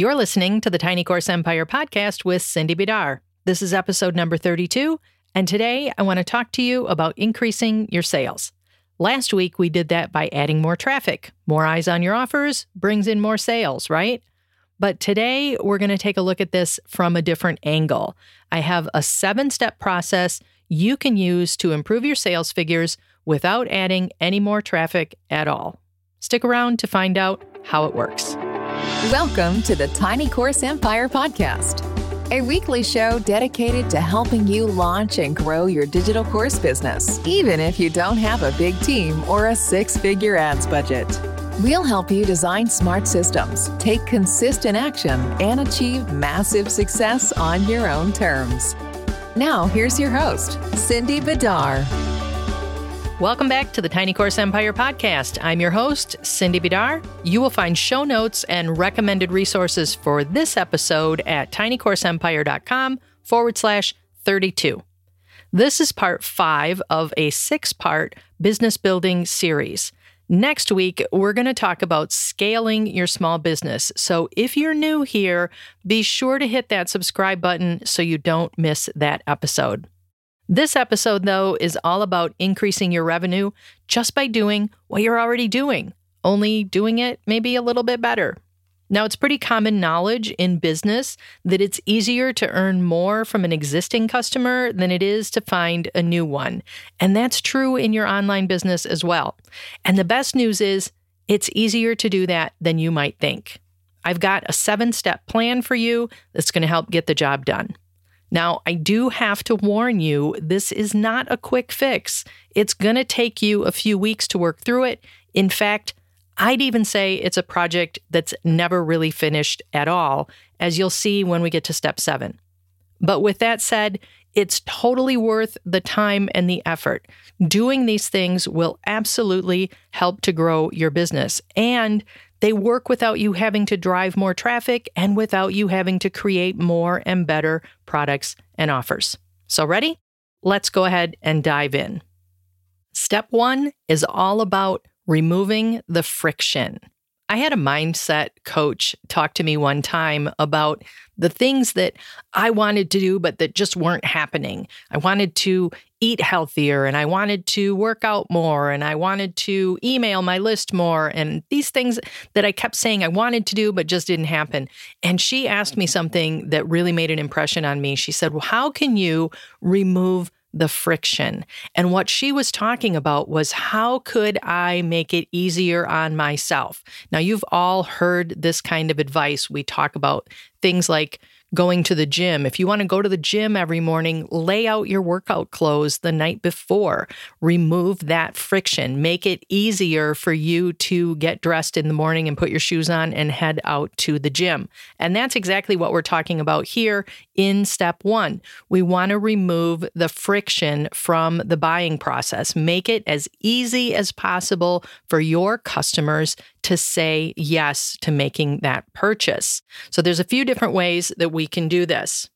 You're listening to the Tiny Course Empire podcast with Cindy Bidar. This is episode number 32, and today I want to talk to you about increasing your sales. Last week we did that by adding more traffic. More eyes on your offers brings in more sales, right? But today we're going to take a look at this from a different angle. I have a seven step process you can use to improve your sales figures without adding any more traffic at all. Stick around to find out how it works. Welcome to the Tiny Course Empire podcast, a weekly show dedicated to helping you launch and grow your digital course business, even if you don't have a big team or a six figure ads budget. We'll help you design smart systems, take consistent action, and achieve massive success on your own terms. Now, here's your host, Cindy Bidar. Welcome back to the Tiny Course Empire podcast. I'm your host, Cindy Bidar. You will find show notes and recommended resources for this episode at tinycourseempire.com forward slash 32. This is part five of a six part business building series. Next week, we're going to talk about scaling your small business. So if you're new here, be sure to hit that subscribe button so you don't miss that episode. This episode, though, is all about increasing your revenue just by doing what you're already doing, only doing it maybe a little bit better. Now, it's pretty common knowledge in business that it's easier to earn more from an existing customer than it is to find a new one. And that's true in your online business as well. And the best news is it's easier to do that than you might think. I've got a seven step plan for you that's going to help get the job done. Now, I do have to warn you, this is not a quick fix. It's going to take you a few weeks to work through it. In fact, I'd even say it's a project that's never really finished at all, as you'll see when we get to step seven. But with that said, it's totally worth the time and the effort. Doing these things will absolutely help to grow your business. And they work without you having to drive more traffic and without you having to create more and better products and offers. So, ready? Let's go ahead and dive in. Step one is all about removing the friction. I had a mindset coach talk to me one time about the things that I wanted to do, but that just weren't happening. I wanted to eat healthier and I wanted to work out more and I wanted to email my list more and these things that I kept saying I wanted to do, but just didn't happen. And she asked me something that really made an impression on me. She said, Well, how can you remove the friction. And what she was talking about was how could I make it easier on myself? Now, you've all heard this kind of advice. We talk about things like going to the gym. If you want to go to the gym every morning, lay out your workout clothes the night before. Remove that friction. Make it easier for you to get dressed in the morning and put your shoes on and head out to the gym. And that's exactly what we're talking about here in step one. We want to remove the friction from the buying process. Make it as easy as possible for your customers to say yes to making that purchase. So there's a few different ways that we can do this.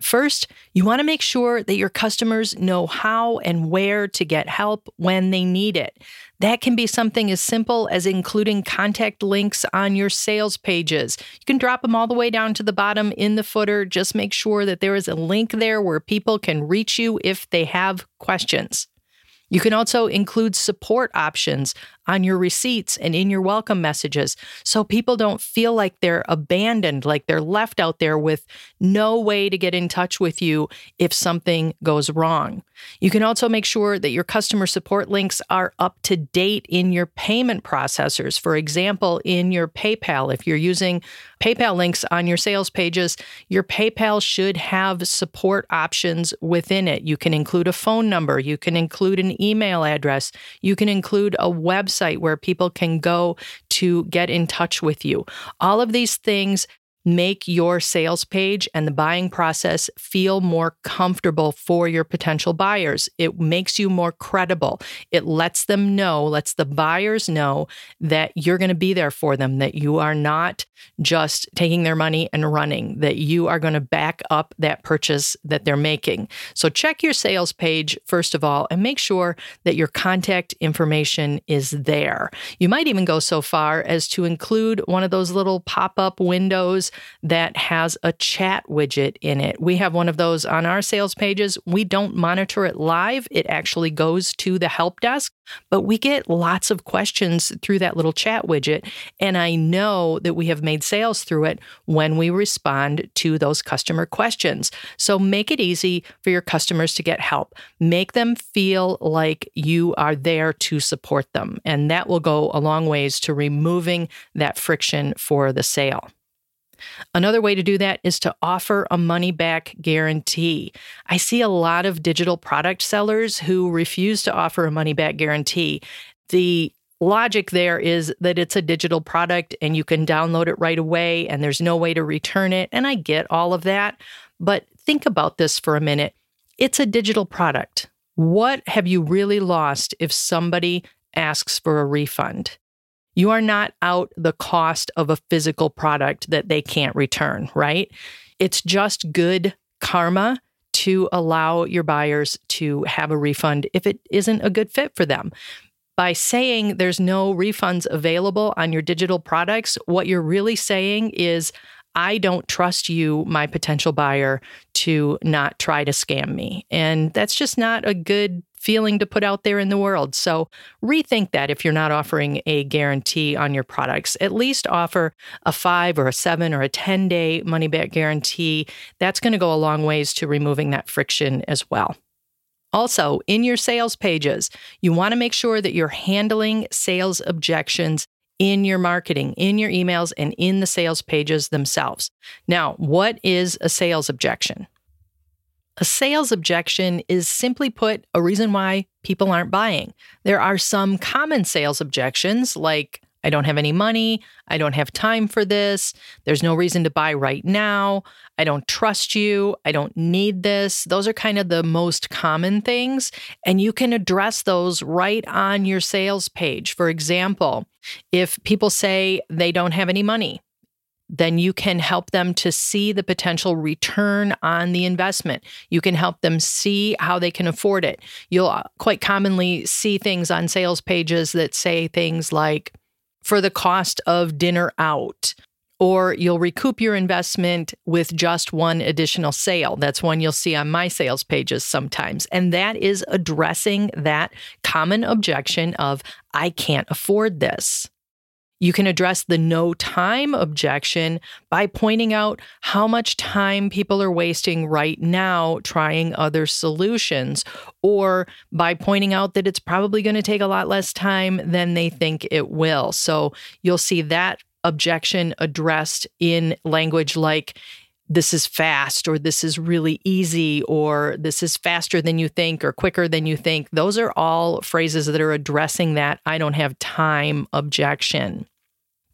First, you want to make sure that your customers know how and where to get help when they need it. That can be something as simple as including contact links on your sales pages. You can drop them all the way down to the bottom in the footer. Just make sure that there is a link there where people can reach you if they have questions. You can also include support options on your receipts and in your welcome messages so people don't feel like they're abandoned, like they're left out there with no way to get in touch with you if something goes wrong. You can also make sure that your customer support links are up to date in your payment processors. For example, in your PayPal, if you're using PayPal links on your sales pages, your PayPal should have support options within it. You can include a phone number, you can include an email address, you can include a website website where people can go to get in touch with you. All of these things make your sales page and the buying process feel more comfortable for your potential buyers. It makes you more credible. It lets them know, lets the buyers know that you're going to be there for them, that you are not just taking their money and running, that you are going to back up that purchase that they're making. So check your sales page, first of all, and make sure that your contact information is there. You might even go so far as to include one of those little pop up windows that has a chat widget in it. We have one of those on our sales pages. We don't monitor it live, it actually goes to the help desk, but we get lots of questions through that little chat widget. And I know that we have made sales through it when we respond to those customer questions. So make it easy for your customers to get help. Make them feel like you are there to support them. And that will go a long ways to removing that friction for the sale. Another way to do that is to offer a money back guarantee. I see a lot of digital product sellers who refuse to offer a money back guarantee. The logic there is that it's a digital product and you can download it right away and there's no way to return it. And I get all of that. But think about this for a minute. It's a digital product. What have you really lost if somebody asks for a refund? You are not out the cost of a physical product that they can't return, right? It's just good karma to allow your buyers to have a refund if it isn't a good fit for them. By saying there's no refunds available on your digital products, what you're really saying is, I don't trust you, my potential buyer, to not try to scam me. And that's just not a good feeling to put out there in the world. So rethink that if you're not offering a guarantee on your products. At least offer a five or a seven or a 10 day money back guarantee. That's going to go a long ways to removing that friction as well. Also, in your sales pages, you want to make sure that you're handling sales objections in your marketing, in your emails, and in the sales pages themselves. Now, what is a sales objection? A sales objection is simply put a reason why people aren't buying. There are some common sales objections like, I don't have any money. I don't have time for this. There's no reason to buy right now. I don't trust you. I don't need this. Those are kind of the most common things. And you can address those right on your sales page. For example, if people say they don't have any money, then you can help them to see the potential return on the investment. You can help them see how they can afford it. You'll uh, quite commonly see things on sales pages that say things like, for the cost of dinner out, or you'll recoup your investment with just one additional sale. That's one you'll see on my sales pages sometimes. And that is addressing that common objection of, I can't afford this. You can address the no time objection by pointing out how much time people are wasting right now trying other solutions, or by pointing out that it's probably going to take a lot less time than they think it will. So you'll see that objection addressed in language like, this is fast or this is really easy or this is faster than you think or quicker than you think. Those are all phrases that are addressing that I don't have time objection.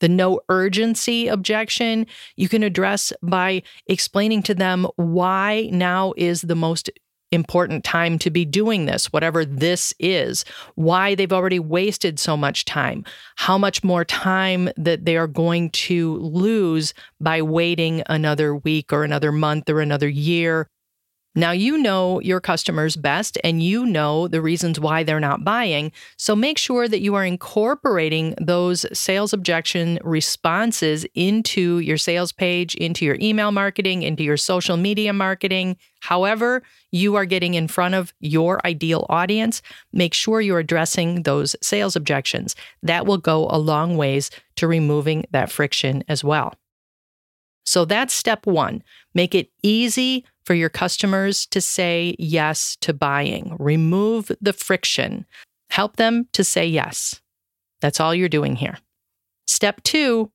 The no urgency objection you can address by explaining to them why now is the most important time to be doing this, whatever this is, why they've already wasted so much time, how much more time that they are going to lose by waiting another week or another month or another year now, you know your customers best and you know the reasons why they're not buying. So make sure that you are incorporating those sales objection responses into your sales page, into your email marketing, into your social media marketing. However, you are getting in front of your ideal audience, make sure you're addressing those sales objections. That will go a long ways to removing that friction as well. So that's step one. Make it easy for your customers to say yes to buying. Remove the friction. Help them to say yes. That's all you're doing here. Step two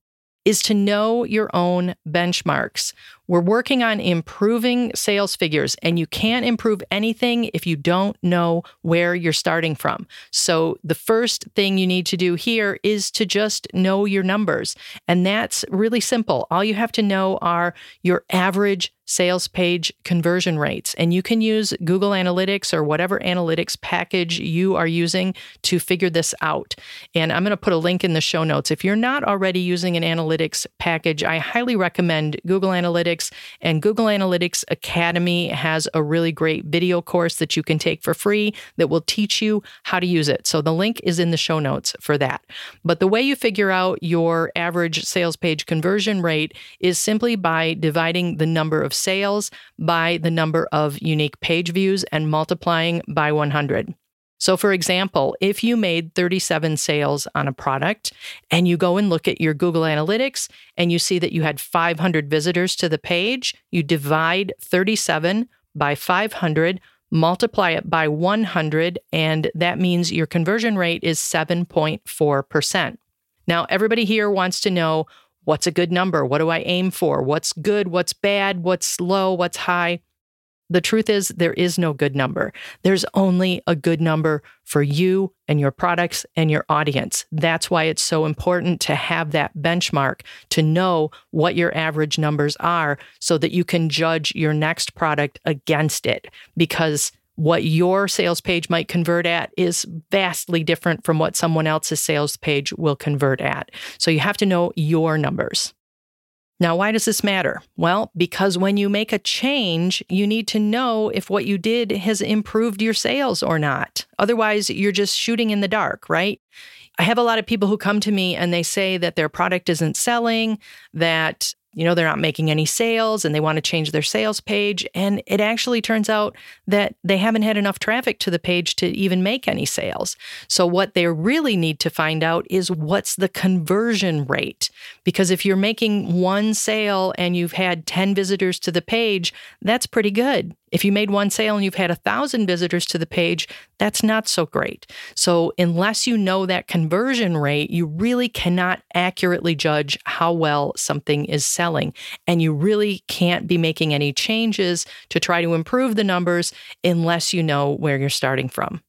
is to know your own benchmarks. We're working on improving sales figures, and you can't improve anything if you don't know where you're starting from. So, the first thing you need to do here is to just know your numbers. And that's really simple. All you have to know are your average sales page conversion rates. And you can use Google Analytics or whatever analytics package you are using to figure this out. And I'm going to put a link in the show notes. If you're not already using an analytics package, I highly recommend Google Analytics Analytics. And Google Analytics Academy has a really great video course that you can take for free that will teach you how to use it. So the link is in the show notes for that. But the way you figure out your average sales page conversion rate is simply by dividing the number of sales by the number of unique page views and multiplying by 100. So, for example, if you made 37 sales on a product and you go and look at your Google Analytics and you see that you had 500 visitors to the page, you divide 37 by 500, multiply it by 100, and that means your conversion rate is 7.4%. Now, everybody here wants to know what's a good number? What do I aim for? What's good? What's bad? What's low? What's high? The truth is, there is no good number. There's only a good number for you and your products and your audience. That's why it's so important to have that benchmark to know what your average numbers are so that you can judge your next product against it. Because what your sales page might convert at is vastly different from what someone else's sales page will convert at. So you have to know your numbers. Now, why does this matter? Well, because when you make a change, you need to know if what you did has improved your sales or not. Otherwise, you're just shooting in the dark, right? I have a lot of people who come to me and they say that their product isn't selling, that you know, they're not making any sales and they want to change their sales page. And it actually turns out that they haven't had enough traffic to the page to even make any sales. So, what they really need to find out is what's the conversion rate. Because if you're making one sale and you've had 10 visitors to the page, that's pretty good. If you made one sale and you've had a thousand visitors to the page, that's not so great. So, unless you know that conversion rate, you really cannot accurately judge how well something is selling. And you really can't be making any changes to try to improve the numbers unless you know where you're starting from.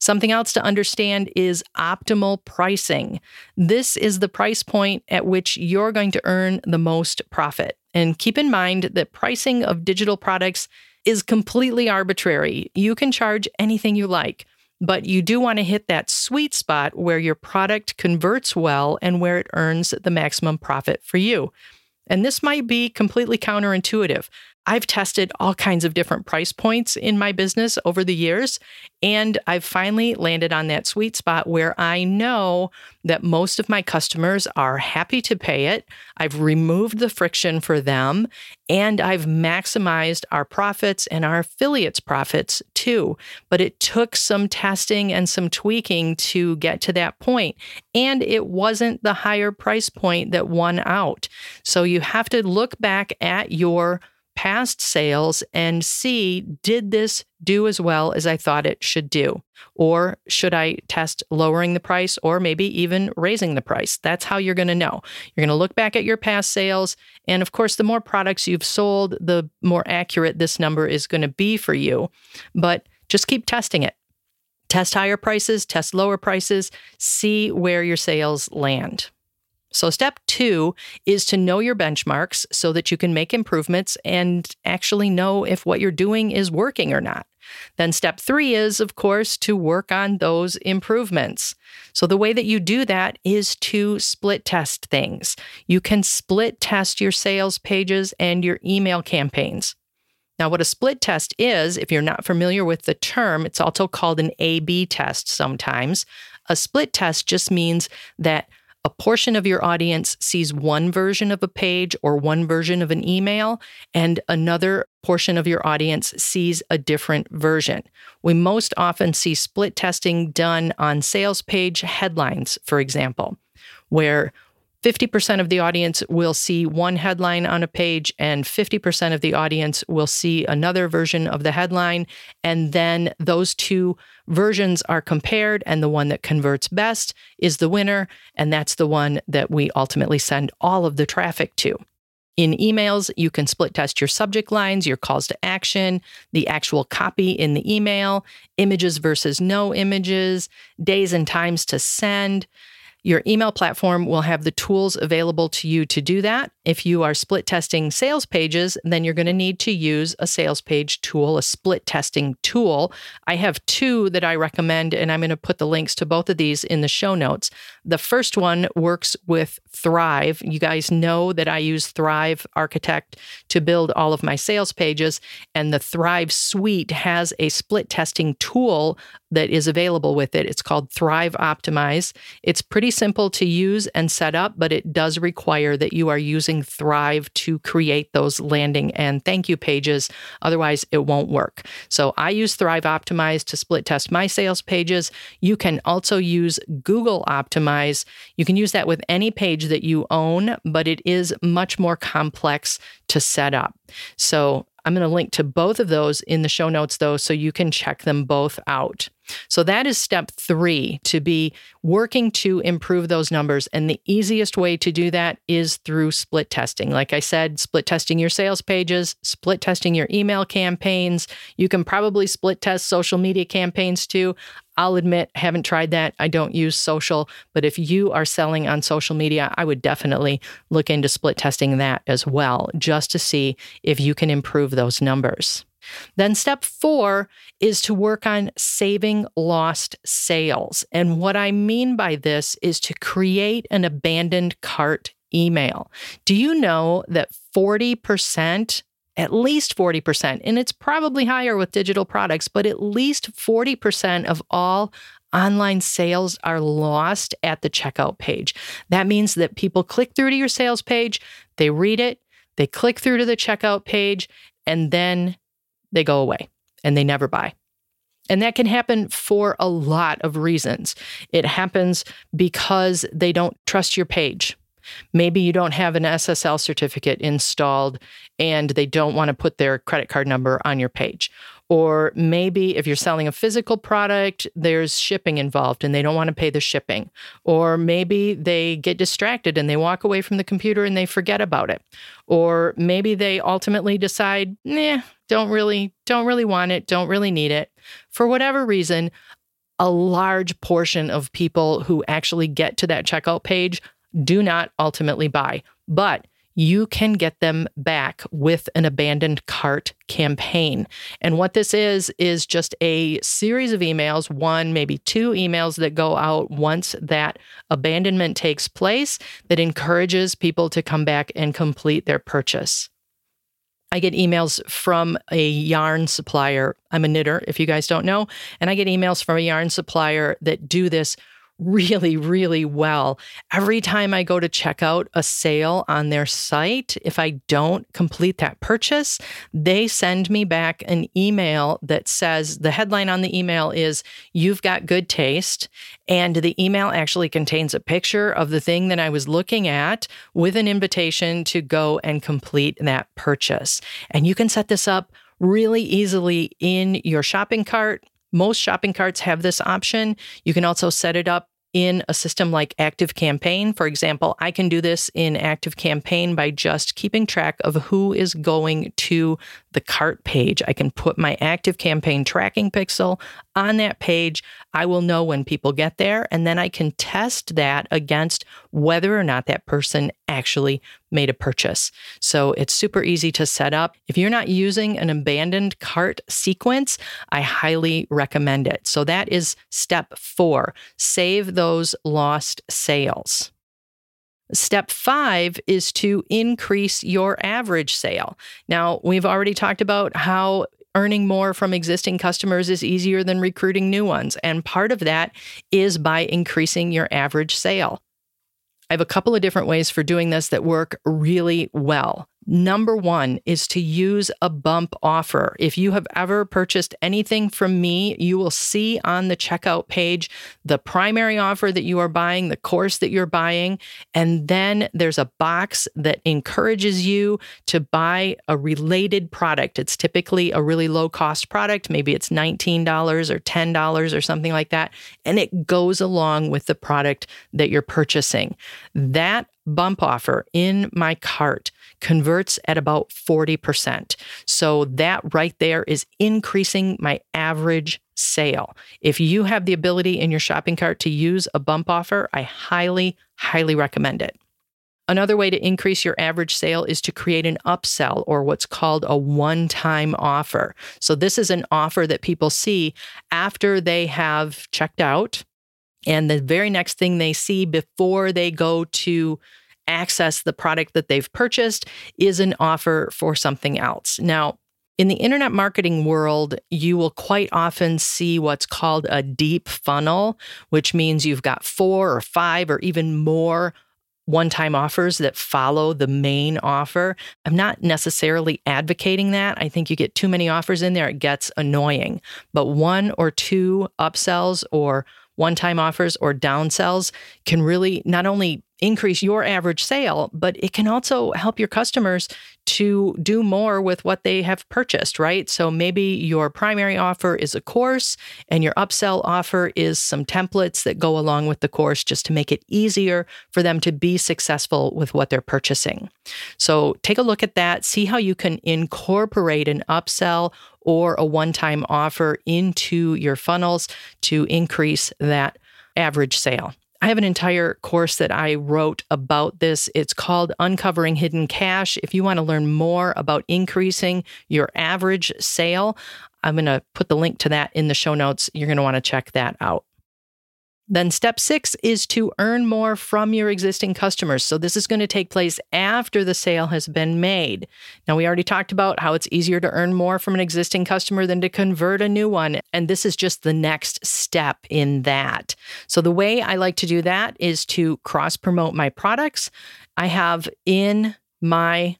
Something else to understand is optimal pricing. This is the price point at which you're going to earn the most profit. And keep in mind that pricing of digital products is completely arbitrary. You can charge anything you like, but you do want to hit that sweet spot where your product converts well and where it earns the maximum profit for you. And this might be completely counterintuitive. I've tested all kinds of different price points in my business over the years, and I've finally landed on that sweet spot where I know that most of my customers are happy to pay it. I've removed the friction for them, and I've maximized our profits and our affiliates' profits too. But it took some testing and some tweaking to get to that. And it wasn't the higher price point that won out. So you have to look back at your past sales and see did this do as well as I thought it should do? Or should I test lowering the price or maybe even raising the price? That's how you're going to know. You're going to look back at your past sales. And of course, the more products you've sold, the more accurate this number is going to be for you. But just keep testing it. Test higher prices, test lower prices, see where your sales land. So, step two is to know your benchmarks so that you can make improvements and actually know if what you're doing is working or not. Then, step three is, of course, to work on those improvements. So, the way that you do that is to split test things. You can split test your sales pages and your email campaigns. Now, what a split test is, if you're not familiar with the term, it's also called an A B test sometimes. A split test just means that a portion of your audience sees one version of a page or one version of an email, and another portion of your audience sees a different version. We most often see split testing done on sales page headlines, for example, where 50% of the audience will see one headline on a page, and 50% of the audience will see another version of the headline. And then those two versions are compared, and the one that converts best is the winner. And that's the one that we ultimately send all of the traffic to. In emails, you can split test your subject lines, your calls to action, the actual copy in the email, images versus no images, days and times to send Your email platform will have the tools available to you to do that. If you are split testing sales pages, then you're going to need to use a sales page tool, a split testing tool. I have two that I recommend, and I'm going to put the links to both of these in the show notes. The first one works with Thrive. You guys know that I use Thrive Architect to build all of my sales pages, and the Thrive suite has a split testing tool that is available with it. It's called Thrive Optimize. It's pretty simple to use and set up, but it does require that you are using Thrive to create those landing and thank you pages. Otherwise, it won't work. So I use Thrive Optimize to split test my sales pages. You can also use Google Optimize. You can use that with any page that you own, but it is much more complex to set up. So I'm going to link to both of those in the show notes, though, so you can check them both out. So that is step three to be working to improve those numbers. And the easiest way to do that is through split testing. Like I said, split testing your sales pages, split testing your email campaigns. You can probably split test social media campaigns too. I'll admit, haven't tried that. I don't use social, but if you are selling on social media, I would definitely look into split testing that as well, just to see if you can improve those numbers. Then, step four is to work on saving lost sales. And what I mean by this is to create an abandoned cart email. Do you know that 40%? At least 40%, and it's probably higher with digital products, but at least 40% of all online sales are lost at the checkout page. That means that people click through to your sales page, they read it, they click through to the checkout page, and then they go away and they never buy. And that can happen for a lot of reasons. It happens because they don't trust your page. Maybe you don't have an SSL certificate installed and they don't want to put their credit card number on your page. Or maybe if you're selling a physical product, there's shipping involved and they don't want to pay the shipping. Or maybe they get distracted and they walk away from the computer and they forget about it. Or maybe they ultimately decide, nah, don't really, don't really want it, don't really need it. For whatever reason, a large portion of people who actually get to that checkout page do not ultimately buy. But you can get them back with an abandoned cart campaign. And what this is, is just a series of emails, one, maybe two emails that go out once that abandonment takes place that encourages people to come back and complete their purchase. I get emails from a yarn supplier. I'm a knitter, if you guys don't know. And I get emails from a yarn supplier that do this really, really well. Every time I go to check out a sale on their site, if I don't complete that purchase, they send me back an email that says the headline on the email is, You've got good taste. And the email actually contains a picture of the thing that I was looking at with an invitation to go and complete that purchase. And you can set this up really easily in your shopping cart most shopping carts have this option. You can also set it up in a system like Active Campaign. For example, I can do this in Active Campaign by just keeping track of who is going to the cart page. I can put my Active Campaign tracking pixel on that page. I will know when people get there, and then I can test that against whether or not that person actually made a purchase. So it's super easy to set up. If you're not using an abandoned cart sequence, I highly recommend it. So that is step four save those lost sales. Step five is to increase your average sale. Now, we've already talked about how earning more from existing customers is easier than recruiting new ones. And part of that is by increasing your average sale. I have a couple of different ways for doing this that work really well. Number one is to use a bump offer. If you have ever purchased anything from me, you will see on the checkout page the primary offer that you are buying, the course that you're buying, and then there's a box that encourages you to buy a related product. It's typically a really low cost product, maybe it's $19 or $10 or something like that, and it goes along with the product that you're purchasing. That bump offer in my cart converts at about 40%. So that right there is increasing my average sale. If you have the ability in your shopping cart to use a bump offer, I highly, highly recommend it. Another way to increase your average sale is to create an upsell or what's called a one time offer. So, this is an offer that people see after they have checked out. And the very next thing they see before they go to access the product that they've purchased is an offer for something else. Now, in the internet marketing world, you will quite often see what's called a deep funnel, which means you've got four or five or even more one time offers that follow the main offer. I'm not necessarily advocating that. I think you get too many offers in there, it gets annoying. But one or two upsells or one time offers or downsells can really not only increase your average sale, but it can also help your customers to do more with what they have purchased, right? So maybe your primary offer is a course and your upsell offer is some templates that go along with the course just to make it easier for them to be successful with what they're purchasing. So take a look at that, see how you can incorporate an upsell or a one time offer into your funnels to increase that average sale. I have an entire course that I wrote about this. It's called Uncovering Hidden Cash. If you want to learn more about increasing your average sale, I'm going to put the link to that in the show notes. You're going to want to check that out. Then, step six is to earn more from your existing customers. So, this is going to take place after the sale has been made. Now, we already talked about how it's easier to earn more from an existing customer than to convert a new one. And this is just the next step in that. So, the way I like to do that is to cross promote my products. I have in my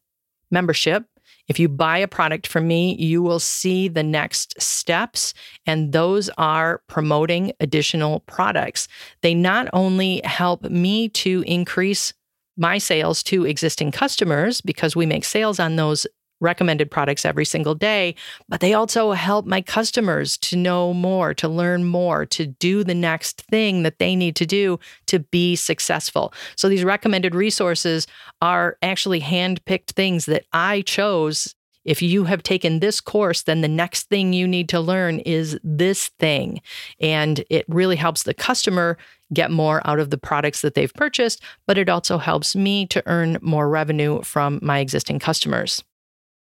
membership if you buy a product from me, you will see the next steps, and those are promoting additional products. They not only help me to increase my sales to existing customers because we make sales on those recommended products every single day, but they also help my customers to know more, to learn more, to do the next thing that they need to do to be successful. So these recommended resources are actually hand-picked things that I chose if you have taken this course, then the next thing you need to learn is this thing. And it really helps the customer get more out of the products that they've purchased, but it also helps me to earn more revenue from my existing customers.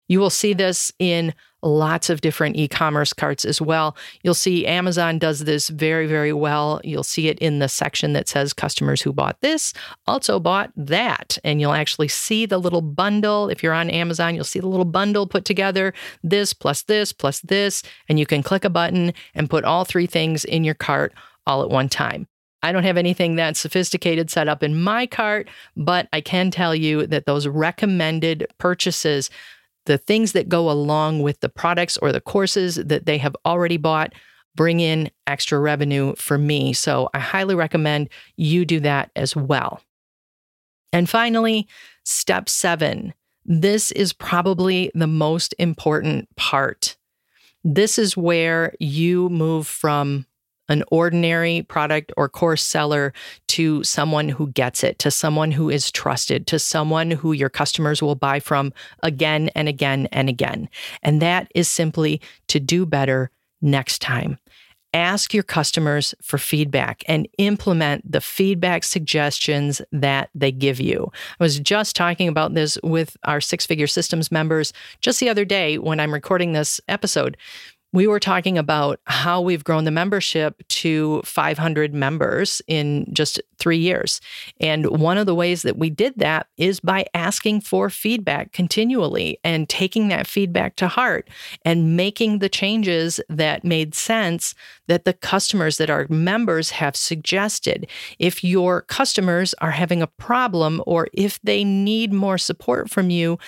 You will see this in lots of different e commerce carts as well. You'll see Amazon does this very, very well. You'll see it in the section that says customers who bought this also bought that. And you'll actually see the little bundle. If you're on Amazon, you'll see the little bundle put together this plus this plus this. And you can click a button and put all three things in your cart all at one time. I don't have anything that sophisticated set up in my cart, but I can tell you that those recommended purchases the things that go along with the products or the courses that they have already bought bring in extra revenue for me. So I highly recommend you do that as well. And finally, step seven. This is probably the most important part. This is where you move from an ordinary product or course seller to someone who gets it, to someone who is trusted, to someone who your customers will buy from again and again and again. And that is simply to do better next time. Ask your customers for feedback and implement the feedback suggestions that they give you. I was just talking about this with our six figure systems members just the other day when I'm recording this episode we were talking about how we've grown the membership to 500 members in just three years. And one of the ways that we did that is by asking for feedback continually and taking that feedback to heart and making the changes that made sense that the customers that our members have suggested. If your customers are having a problem or if they need more support from you,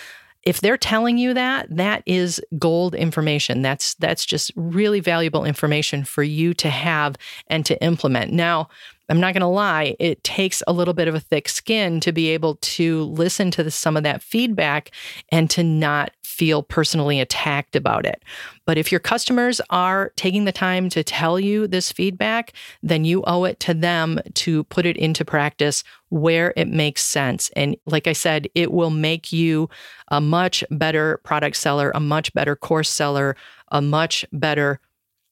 if they're telling you that that is gold information. That's that's just really valuable information for you to have and to implement. Now i'm not going to lie it takes a little bit of a thick skin to be able to listen to the, some of that feedback and to not feel personally attacked about it. But if your customers are taking the time to tell you this feedback, then you owe it to them to put it into practice where it makes sense. And like I said, it will make you a much better product seller, a much better course seller, a much better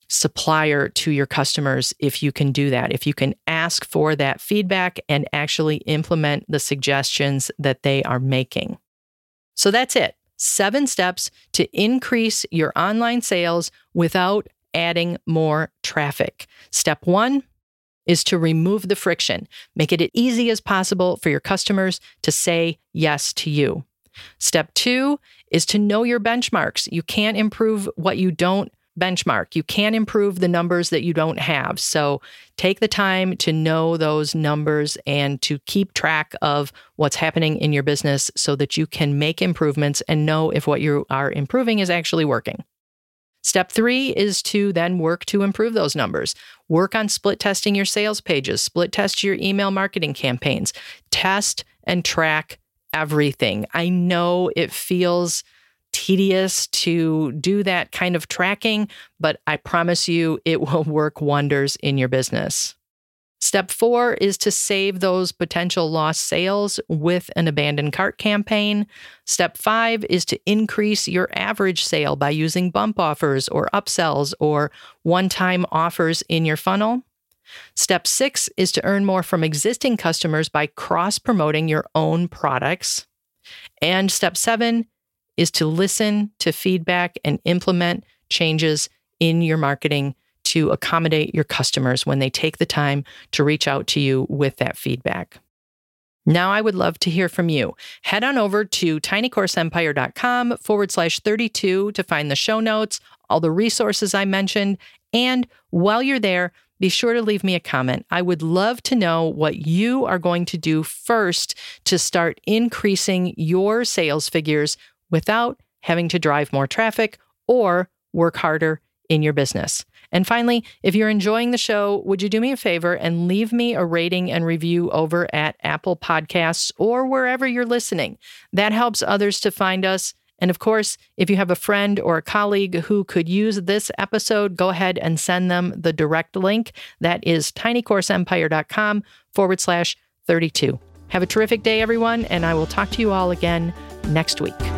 supplier to your customers if you can do that, if you can ask for that feedback and actually implement the suggestions that they are making. So that's it. Seven steps to increase your online sales without adding more traffic. Step one is to remove the friction, make it as easy as possible for your customers to say yes to you. Step two is to know your benchmarks. You can't improve what you don't benchmark. You can improve the numbers that you don't have. So take the time to know those numbers and to keep track of what's happening in your business so that you can make improvements and know if what you are improving is actually working. Step three is to then work to improve those numbers. Work on split testing your sales pages, split test your email marketing campaigns, test and track everything. I know it feels tedious to do that kind of tracking, but I promise you it will work wonders in your business. Step four is to save those potential lost sales with an abandoned cart campaign. Step five is to increase your average sale by using bump offers or upsells or one time offers in your funnel. Step six is to earn more from existing customers by cross promoting your own products. And step seven is to listen to feedback and implement changes in your marketing to accommodate your customers when they take the time to reach out to you with that feedback. Now, I would love to hear from you. Head on over to tinycourseempire.com forward slash 32 to find the show notes, all the resources I mentioned. And while you're there, be sure to leave me a comment. I would love to know what you are going to do first to start increasing your sales figures without having to drive more traffic or work harder in your business. And finally, if you're enjoying the show, would you do me a favor and leave me a rating and review over at Apple Podcasts or wherever you're listening? That helps others to find us. And of course, if you have a friend or a colleague who could use this episode, go ahead and send them the direct link. That is tinycourseempire.com forward slash 32. Have a terrific day, everyone, and I will talk to you all again next week.